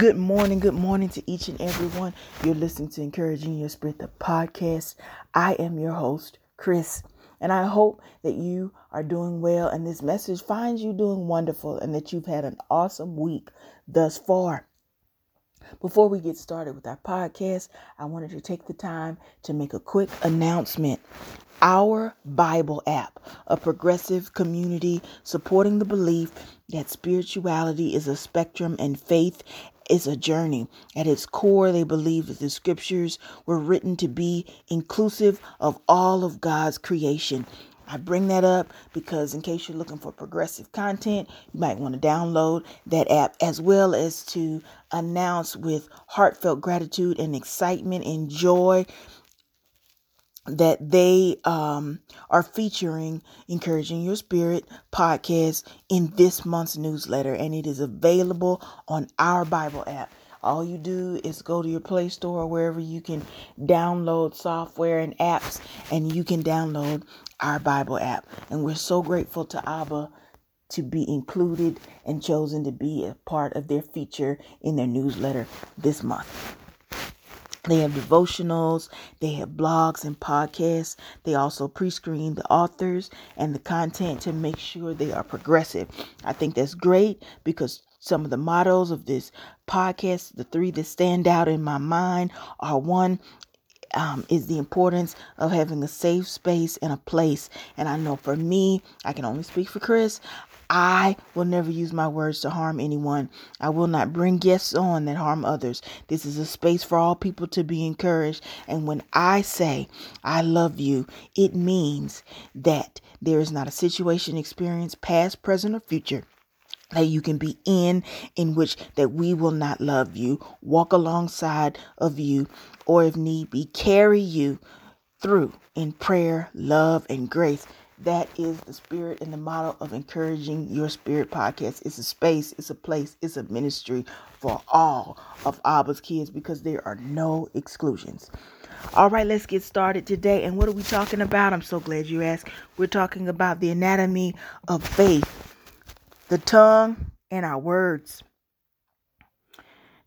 Good morning, good morning to each and every one. You're listening to Encouraging Your Spirit, the podcast. I am your host, Chris, and I hope that you are doing well and this message finds you doing wonderful and that you've had an awesome week thus far. Before we get started with our podcast, I wanted to take the time to make a quick announcement. Our Bible app, a progressive community supporting the belief that spirituality is a spectrum and faith is a journey. At its core, they believe that the scriptures were written to be inclusive of all of God's creation. I bring that up because, in case you're looking for progressive content, you might want to download that app as well as to announce with heartfelt gratitude and excitement and joy that they um, are featuring Encouraging Your Spirit podcast in this month's newsletter, and it is available on our Bible app. All you do is go to your Play Store or wherever you can download software and apps, and you can download our Bible app. And we're so grateful to Abba to be included and chosen to be a part of their feature in their newsletter this month. They have devotionals, they have blogs and podcasts. They also pre screen the authors and the content to make sure they are progressive. I think that's great because some of the mottos of this podcast, the three that stand out in my mind, are one, um, is the importance of having a safe space and a place. And I know for me, I can only speak for Chris. I will never use my words to harm anyone. I will not bring guests on that harm others. This is a space for all people to be encouraged. And when I say I love you, it means that there is not a situation, experience, past, present, or future that you can be in in which that we will not love you walk alongside of you or if need be carry you through in prayer love and grace that is the spirit and the model of encouraging your spirit podcast. It's a space, it's a place, it's a ministry for all of Abba's kids because there are no exclusions. All right, let's get started today. And what are we talking about? I'm so glad you asked. We're talking about the anatomy of faith, the tongue, and our words.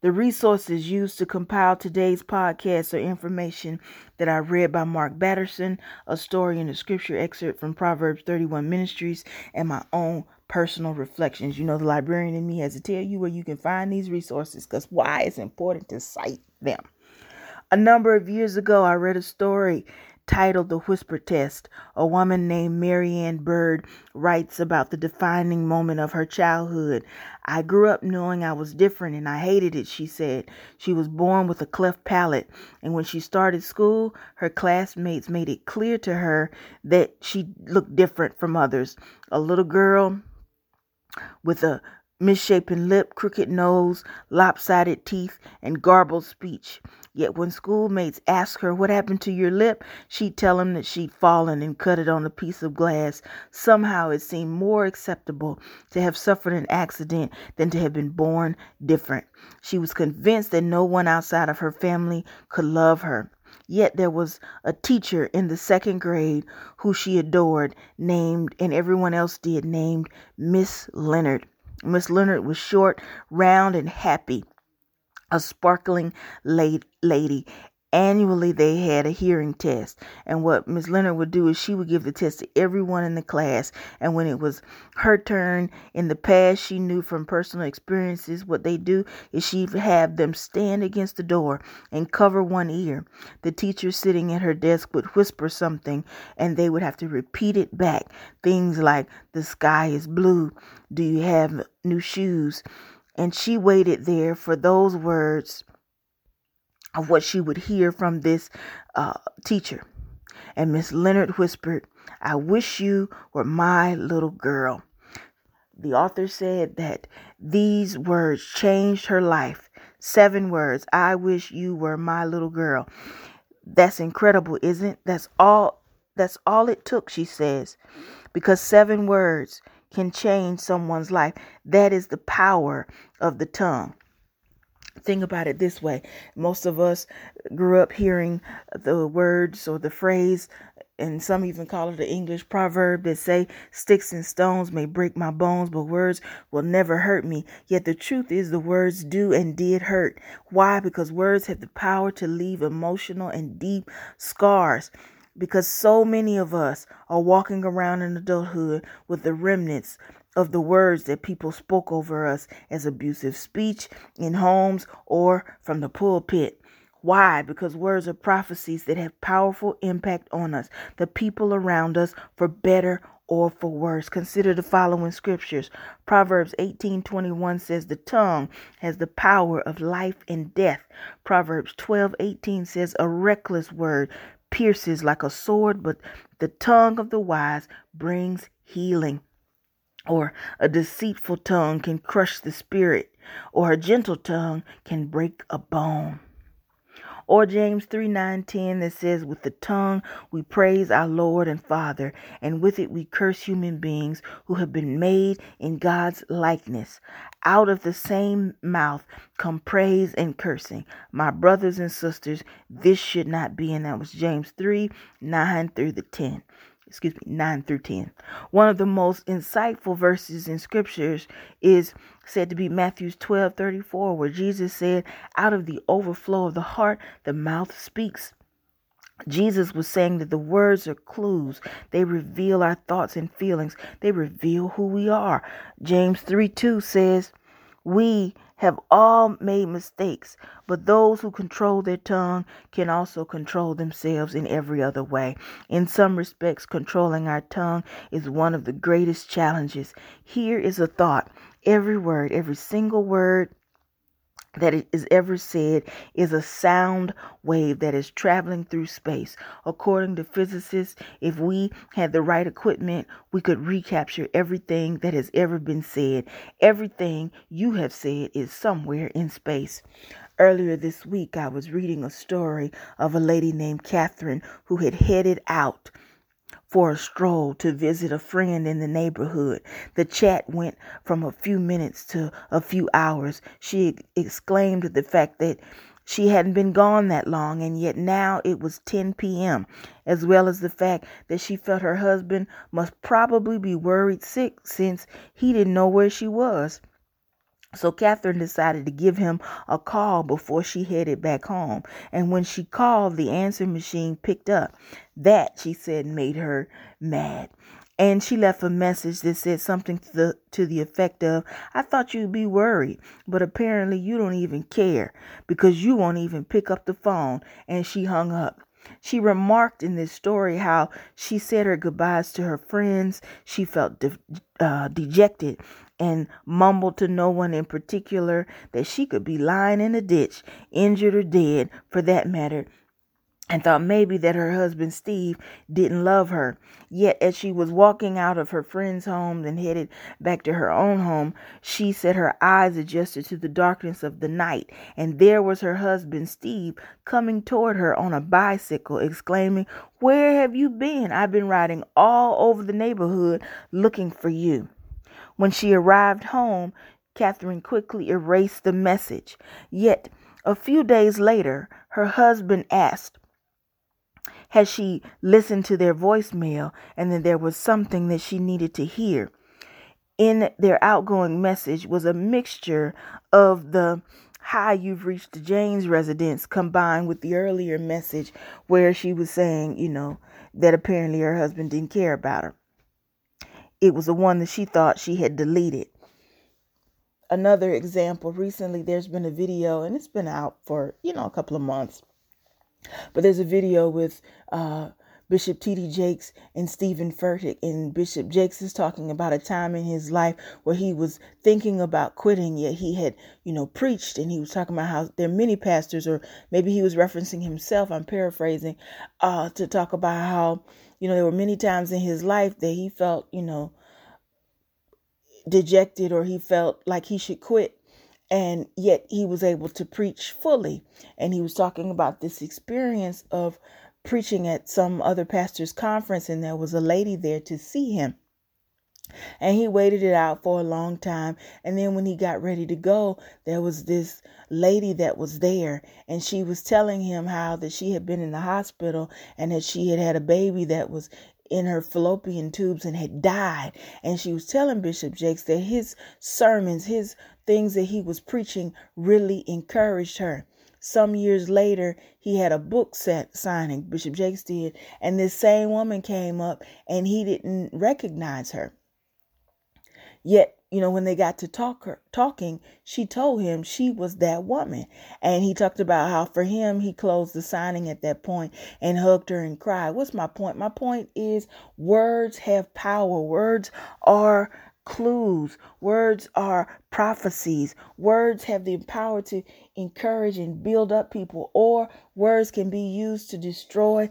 The resources used to compile today's podcast are information that I read by Mark Batterson, a story in a scripture excerpt from Proverbs 31 Ministries, and my own personal reflections. You know, the librarian in me has to tell you where you can find these resources because why it's important to cite them. A number of years ago, I read a story titled The Whisper Test. A woman named Mary Ann Bird writes about the defining moment of her childhood. I grew up knowing I was different and I hated it, she said. She was born with a cleft palate, and when she started school, her classmates made it clear to her that she looked different from others. A little girl with a misshapen lip, crooked nose, lopsided teeth, and garbled speech. Yet when schoolmates asked her what happened to your lip, she'd tell them that she'd fallen and cut it on a piece of glass. Somehow it seemed more acceptable to have suffered an accident than to have been born different. She was convinced that no one outside of her family could love her. Yet there was a teacher in the second grade who she adored, named, and everyone else did, named Miss Leonard. Miss Leonard was short, round, and happy a sparkling lady. Annually, they had a hearing test. And what Miss Leonard would do is she would give the test to everyone in the class. And when it was her turn in the past, she knew from personal experiences what they do is she'd have them stand against the door and cover one ear. The teacher sitting at her desk would whisper something and they would have to repeat it back. Things like, The sky is blue. Do you have new shoes? And she waited there for those words of what she would hear from this uh, teacher. And Miss Leonard whispered, I wish you were my little girl. The author said that these words changed her life. Seven words. I wish you were my little girl. That's incredible, isn't it? That's all that's all it took, she says. Because seven words can change someone's life. That is the power of the tongue. think about it this way. Most of us grew up hearing the words or the phrase and some even call it an english proverb that say sticks and stones may break my bones but words will never hurt me. Yet the truth is the words do and did hurt. Why? Because words have the power to leave emotional and deep scars because so many of us are walking around in adulthood with the remnants of the words that people spoke over us as abusive speech in homes or from the pulpit. Why? Because words are prophecies that have powerful impact on us, the people around us, for better or for worse. Consider the following scriptures. Proverbs 18:21 says the tongue has the power of life and death. Proverbs 12:18 says a reckless word pierces like a sword, but the tongue of the wise brings healing or a deceitful tongue can crush the spirit, or a gentle tongue can break a bone. Or James 3 9 10 that says, With the tongue we praise our Lord and Father, and with it we curse human beings who have been made in God's likeness. Out of the same mouth come praise and cursing. My brothers and sisters, this should not be. And that was James 3 9 through the 10 excuse me, 9 through 10. One of the most insightful verses in scriptures is said to be Matthew's 12 34, where Jesus said, Out of the overflow of the heart, the mouth speaks. Jesus was saying that the words are clues. They reveal our thoughts and feelings. They reveal who we are. James 3 2 says, We have all made mistakes, but those who control their tongue can also control themselves in every other way. In some respects, controlling our tongue is one of the greatest challenges. Here is a thought every word, every single word that is ever said is a sound wave that is traveling through space. According to physicists, if we had the right equipment, we could recapture everything that has ever been said. Everything you have said is somewhere in space. Earlier this week, I was reading a story of a lady named Catherine who had headed out for a stroll to visit a friend in the neighborhood. The chat went from a few minutes to a few hours. She exclaimed at the fact that she hadn't been gone that long, and yet now it was 10 p.m., as well as the fact that she felt her husband must probably be worried sick since he didn't know where she was. So Catherine decided to give him a call before she headed back home. And when she called, the answer machine picked up. That, she said, made her mad. And she left a message that said something to the, to the effect of, I thought you'd be worried, but apparently you don't even care because you won't even pick up the phone. And she hung up. She remarked in this story how she said her goodbyes to her friends. She felt de- uh, dejected and mumbled to no one in particular that she could be lying in a ditch, injured or dead for that matter, and thought maybe that her husband Steve didn't love her. Yet, as she was walking out of her friend's home and headed back to her own home, she said her eyes adjusted to the darkness of the night, and there was her husband Steve coming toward her on a bicycle, exclaiming, Where have you been? I've been riding all over the neighborhood looking for you. When she arrived home, Catherine quickly erased the message. Yet, a few days later, her husband asked, had she listened to their voicemail and then there was something that she needed to hear. In their outgoing message was a mixture of the hi, you've reached the residence combined with the earlier message where she was saying, you know, that apparently her husband didn't care about her. It was the one that she thought she had deleted. Another example, recently there's been a video, and it's been out for, you know, a couple of months. But there's a video with uh, Bishop T.D. Jakes and Stephen Furtick. And Bishop Jakes is talking about a time in his life where he was thinking about quitting, yet he had, you know, preached. And he was talking about how there are many pastors, or maybe he was referencing himself, I'm paraphrasing, uh, to talk about how you know, there were many times in his life that he felt, you know, dejected or he felt like he should quit. And yet he was able to preach fully. And he was talking about this experience of preaching at some other pastor's conference, and there was a lady there to see him. And he waited it out for a long time. And then when he got ready to go, there was this lady that was there and she was telling him how that she had been in the hospital and that she had had a baby that was in her fallopian tubes and had died. And she was telling Bishop Jakes that his sermons, his things that he was preaching really encouraged her. Some years later, he had a book set signing, Bishop Jakes did, and this same woman came up and he didn't recognize her. Yet, you know, when they got to talk her, talking, she told him she was that woman. And he talked about how for him, he closed the signing at that point and hugged her and cried. What's my point? My point is words have power. Words are clues. Words are prophecies. Words have the power to encourage and build up people, or words can be used to destroy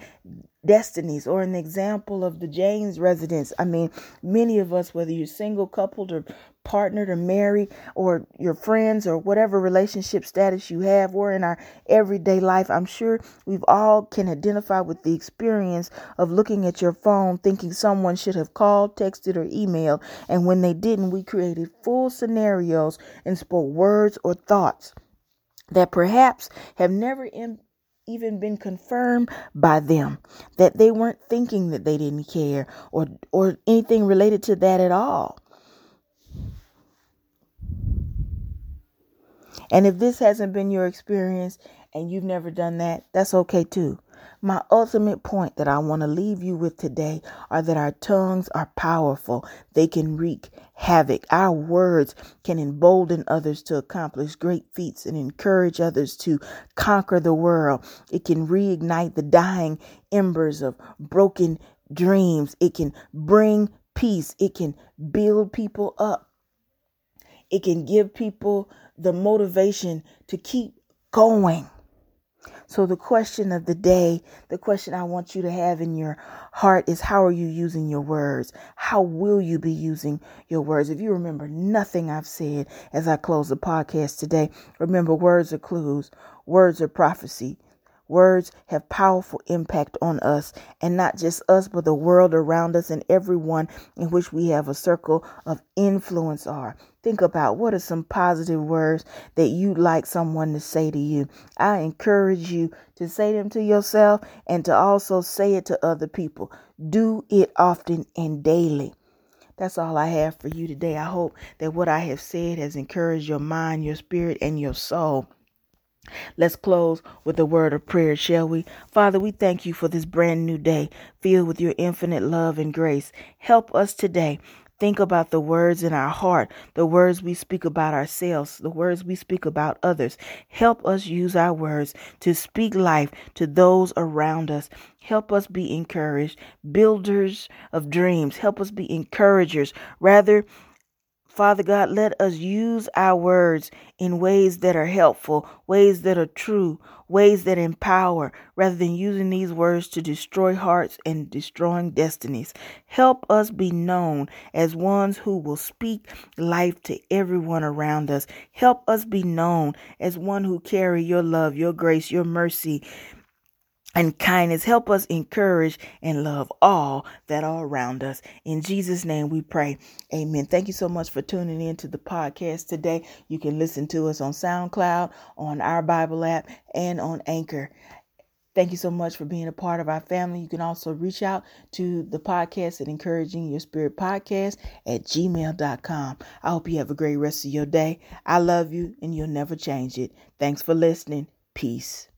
destinies or an example of the James residence. I mean, many of us, whether you're single, coupled, or partnered, or married, or your friends, or whatever relationship status you have, or in our everyday life, I'm sure we've all can identify with the experience of looking at your phone thinking someone should have called, texted, or emailed, and when they didn't, we created full scenarios and spoke words or thoughts that perhaps have never in, even been confirmed by them that they weren't thinking that they didn't care or or anything related to that at all. And if this hasn't been your experience and you've never done that, that's okay too. My ultimate point that I want to leave you with today are that our tongues are powerful. They can wreak havoc. Our words can embolden others to accomplish great feats and encourage others to conquer the world. It can reignite the dying embers of broken dreams. It can bring peace. It can build people up. It can give people the motivation to keep going. So, the question of the day, the question I want you to have in your heart is how are you using your words? How will you be using your words? If you remember nothing I've said as I close the podcast today, remember words are clues, words are prophecy. Words have powerful impact on us, and not just us, but the world around us and everyone in which we have a circle of influence are. Think about what are some positive words that you'd like someone to say to you. I encourage you to say them to yourself and to also say it to other people. Do it often and daily. That's all I have for you today. I hope that what I have said has encouraged your mind, your spirit, and your soul. Let's close with a word of prayer, shall we? Father, we thank you for this brand new day filled with your infinite love and grace. Help us today think about the words in our heart, the words we speak about ourselves, the words we speak about others. Help us use our words to speak life to those around us. Help us be encouraged, builders of dreams. Help us be encouragers rather Father God, let us use our words in ways that are helpful, ways that are true, ways that empower, rather than using these words to destroy hearts and destroying destinies. Help us be known as ones who will speak life to everyone around us. Help us be known as one who carry your love, your grace, your mercy, and kindness. Help us encourage and love all that are around us. In Jesus' name we pray. Amen. Thank you so much for tuning in to the podcast today. You can listen to us on SoundCloud, on our Bible app, and on Anchor. Thank you so much for being a part of our family. You can also reach out to the podcast at Encouraging Your Spirit Podcast at gmail.com. I hope you have a great rest of your day. I love you and you'll never change it. Thanks for listening. Peace.